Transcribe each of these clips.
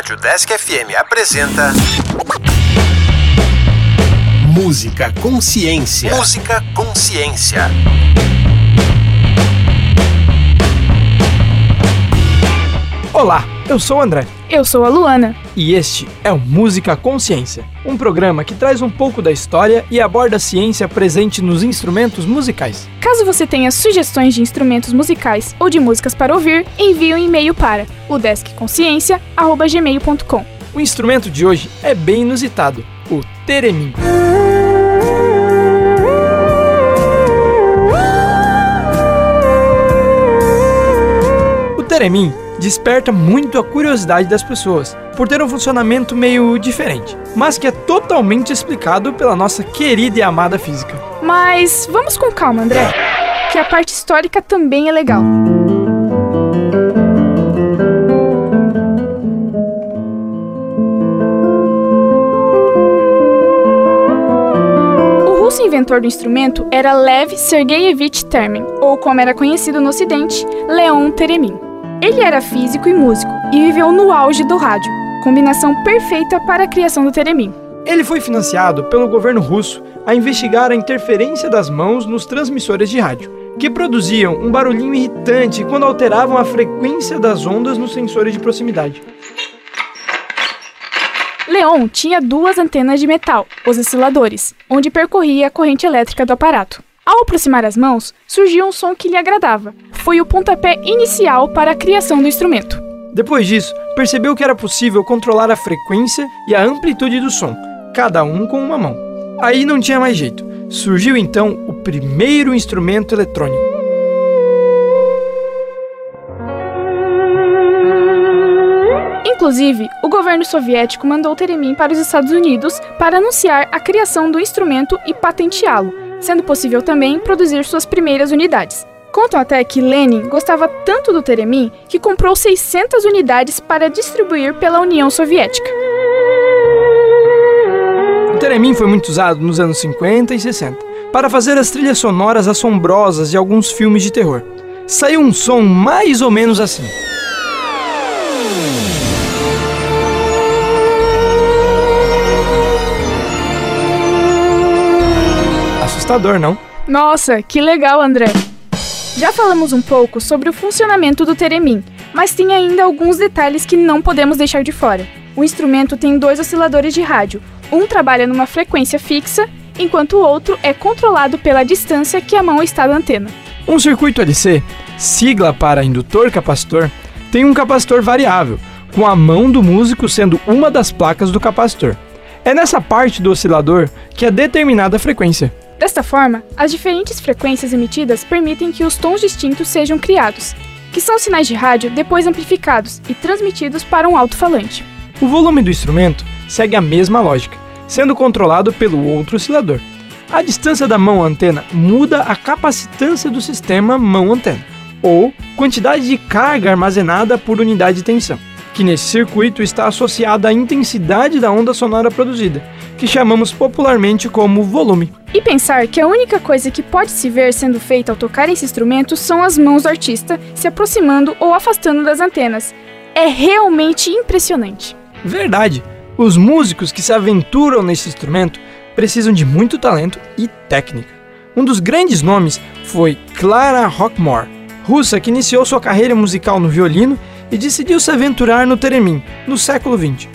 Rádio Desk FM apresenta. Música Consciência. Música Consciência. Olá, eu sou o André. Eu sou a Luana. E este é o Música Consciência, um programa que traz um pouco da história e aborda a ciência presente nos instrumentos musicais. Caso você tenha sugestões de instrumentos musicais ou de músicas para ouvir, envie um e-mail para o deskconsciência@gmail.com. O instrumento de hoje é bem inusitado, o teremim. O teremim desperta muito a curiosidade das pessoas, por ter um funcionamento meio diferente, mas que é totalmente explicado pela nossa querida e amada física. Mas vamos com calma, André, que a parte histórica também é legal. O russo inventor do instrumento era Lev Sergeyevich Termin, ou como era conhecido no ocidente, Leon Teremin. Ele era físico e músico e viveu no auge do rádio, combinação perfeita para a criação do Teremim. Ele foi financiado pelo governo russo a investigar a interferência das mãos nos transmissores de rádio, que produziam um barulhinho irritante quando alteravam a frequência das ondas nos sensores de proximidade. Leon tinha duas antenas de metal, os osciladores, onde percorria a corrente elétrica do aparato. Ao aproximar as mãos, surgiu um som que lhe agradava. Foi o pontapé inicial para a criação do instrumento. Depois disso, percebeu que era possível controlar a frequência e a amplitude do som, cada um com uma mão. Aí não tinha mais jeito. Surgiu então o primeiro instrumento eletrônico. Inclusive, o governo soviético mandou Teremin para os Estados Unidos para anunciar a criação do instrumento e patenteá-lo, sendo possível também produzir suas primeiras unidades. Contam até que Lenin gostava tanto do Teremin que comprou 600 unidades para distribuir pela União Soviética. O Teremin foi muito usado nos anos 50 e 60 para fazer as trilhas sonoras assombrosas de alguns filmes de terror. Saiu um som mais ou menos assim. assustador, não? Nossa, que legal, André! Já falamos um pouco sobre o funcionamento do Teremin, mas tem ainda alguns detalhes que não podemos deixar de fora. O instrumento tem dois osciladores de rádio. Um trabalha numa frequência fixa, enquanto o outro é controlado pela distância que a mão está da antena. Um circuito LC, sigla para indutor capacitor, tem um capacitor variável, com a mão do músico sendo uma das placas do capacitor. É nessa parte do oscilador que é determinada a frequência. Desta forma, as diferentes frequências emitidas permitem que os tons distintos sejam criados, que são sinais de rádio depois amplificados e transmitidos para um alto-falante. O volume do instrumento segue a mesma lógica, sendo controlado pelo outro oscilador. A distância da mão-antena muda a capacitância do sistema mão-antena, ou quantidade de carga armazenada por unidade de tensão, que nesse circuito está associada à intensidade da onda sonora produzida, que chamamos popularmente como volume. E pensar que a única coisa que pode se ver sendo feita ao tocar esse instrumento são as mãos do artista se aproximando ou afastando das antenas. É realmente impressionante. Verdade. Os músicos que se aventuram nesse instrumento precisam de muito talento e técnica. Um dos grandes nomes foi Clara Rockmore, russa que iniciou sua carreira musical no violino e decidiu se aventurar no teremin no século XX.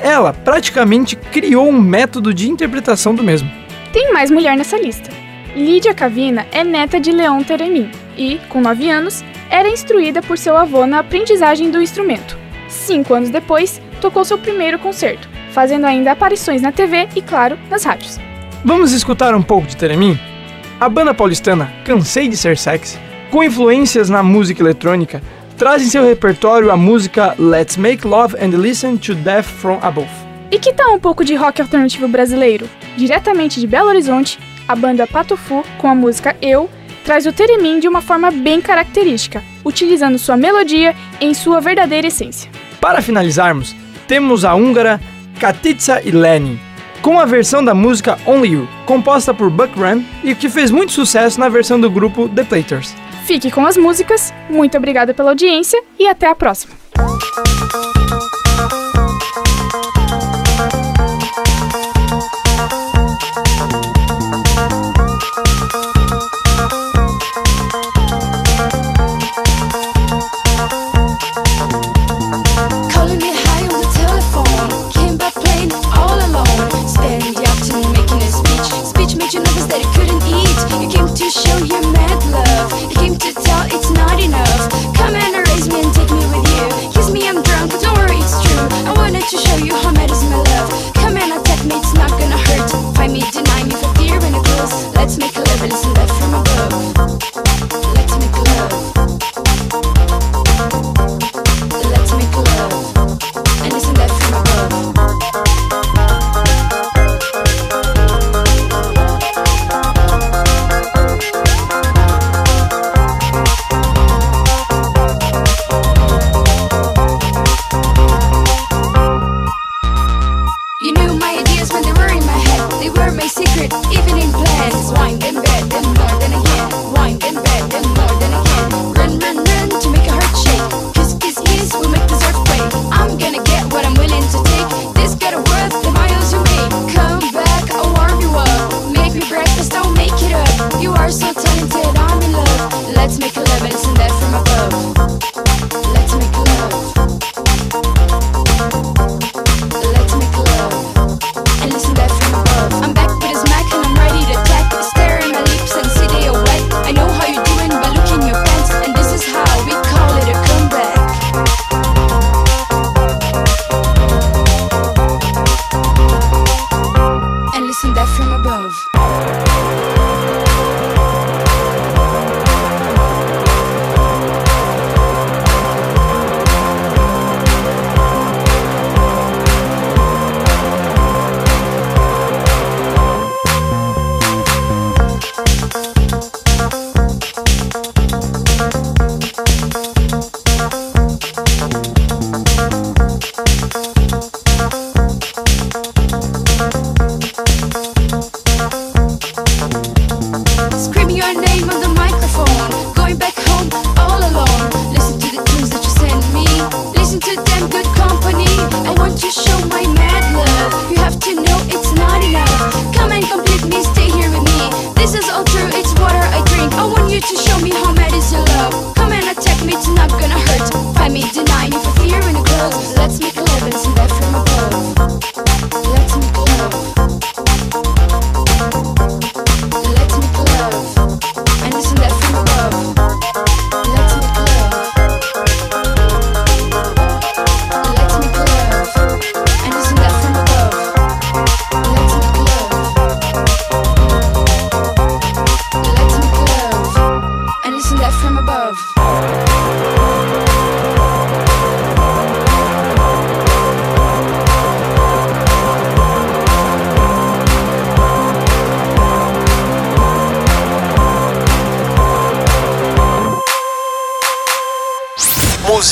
Ela praticamente criou um método de interpretação do mesmo. Tem mais mulher nessa lista. Lídia Cavina é neta de Leon Teremin e, com 9 anos, era instruída por seu avô na aprendizagem do instrumento. Cinco anos depois, tocou seu primeiro concerto, fazendo ainda aparições na TV e, claro, nas rádios. Vamos escutar um pouco de Teremin? A banda paulistana Cansei de Ser Sexy, com influências na música eletrônica, traz em seu repertório a música Let's Make Love and Listen to Death from Above. E que tal um pouco de rock alternativo brasileiro? Diretamente de Belo Horizonte, a banda Patofu, com a música Eu, traz o Teremin de uma forma bem característica, utilizando sua melodia em sua verdadeira essência. Para finalizarmos, temos a húngara Katica e Lenin, com a versão da música Only You, composta por Buck Run e que fez muito sucesso na versão do grupo The Platers. Fique com as músicas, muito obrigada pela audiência e até a próxima.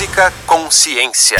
Música Consciência.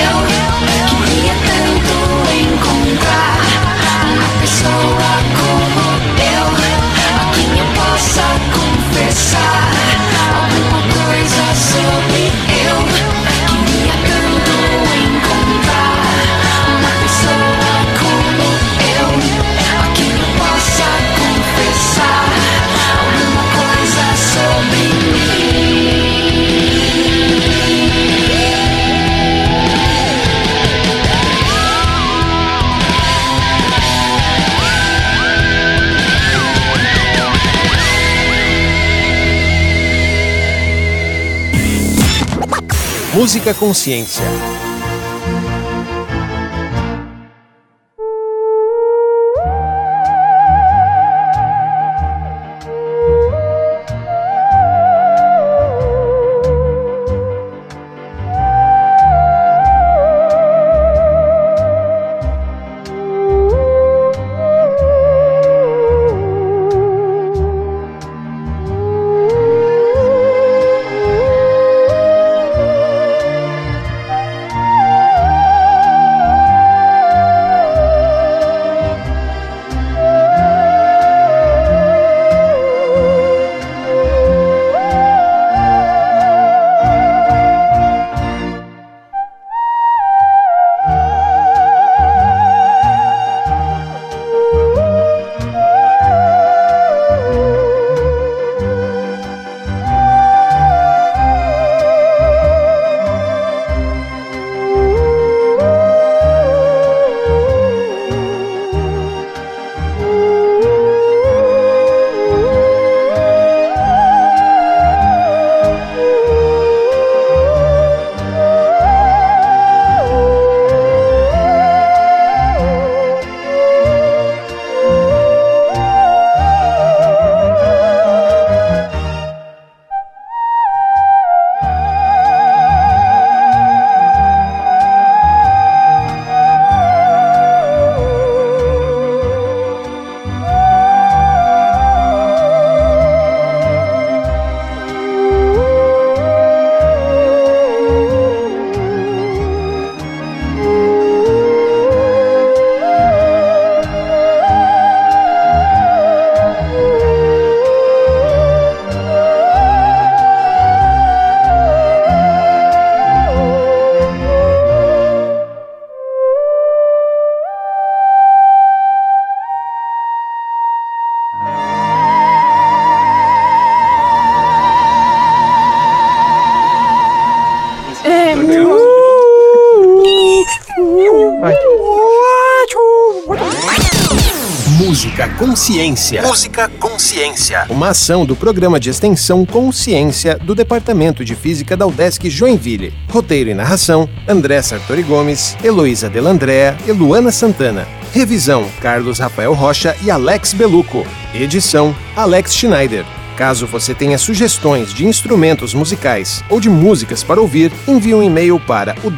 you Música Consciência. Música Consciência. Uma ação do programa de extensão Consciência do Departamento de Física da UDESC Joinville. Roteiro e narração: André Sartori Gomes, Heloísa Delandrea e Luana Santana. Revisão: Carlos Rafael Rocha e Alex Beluco. Edição: Alex Schneider. Caso você tenha sugestões de instrumentos musicais ou de músicas para ouvir, envie um e-mail para o.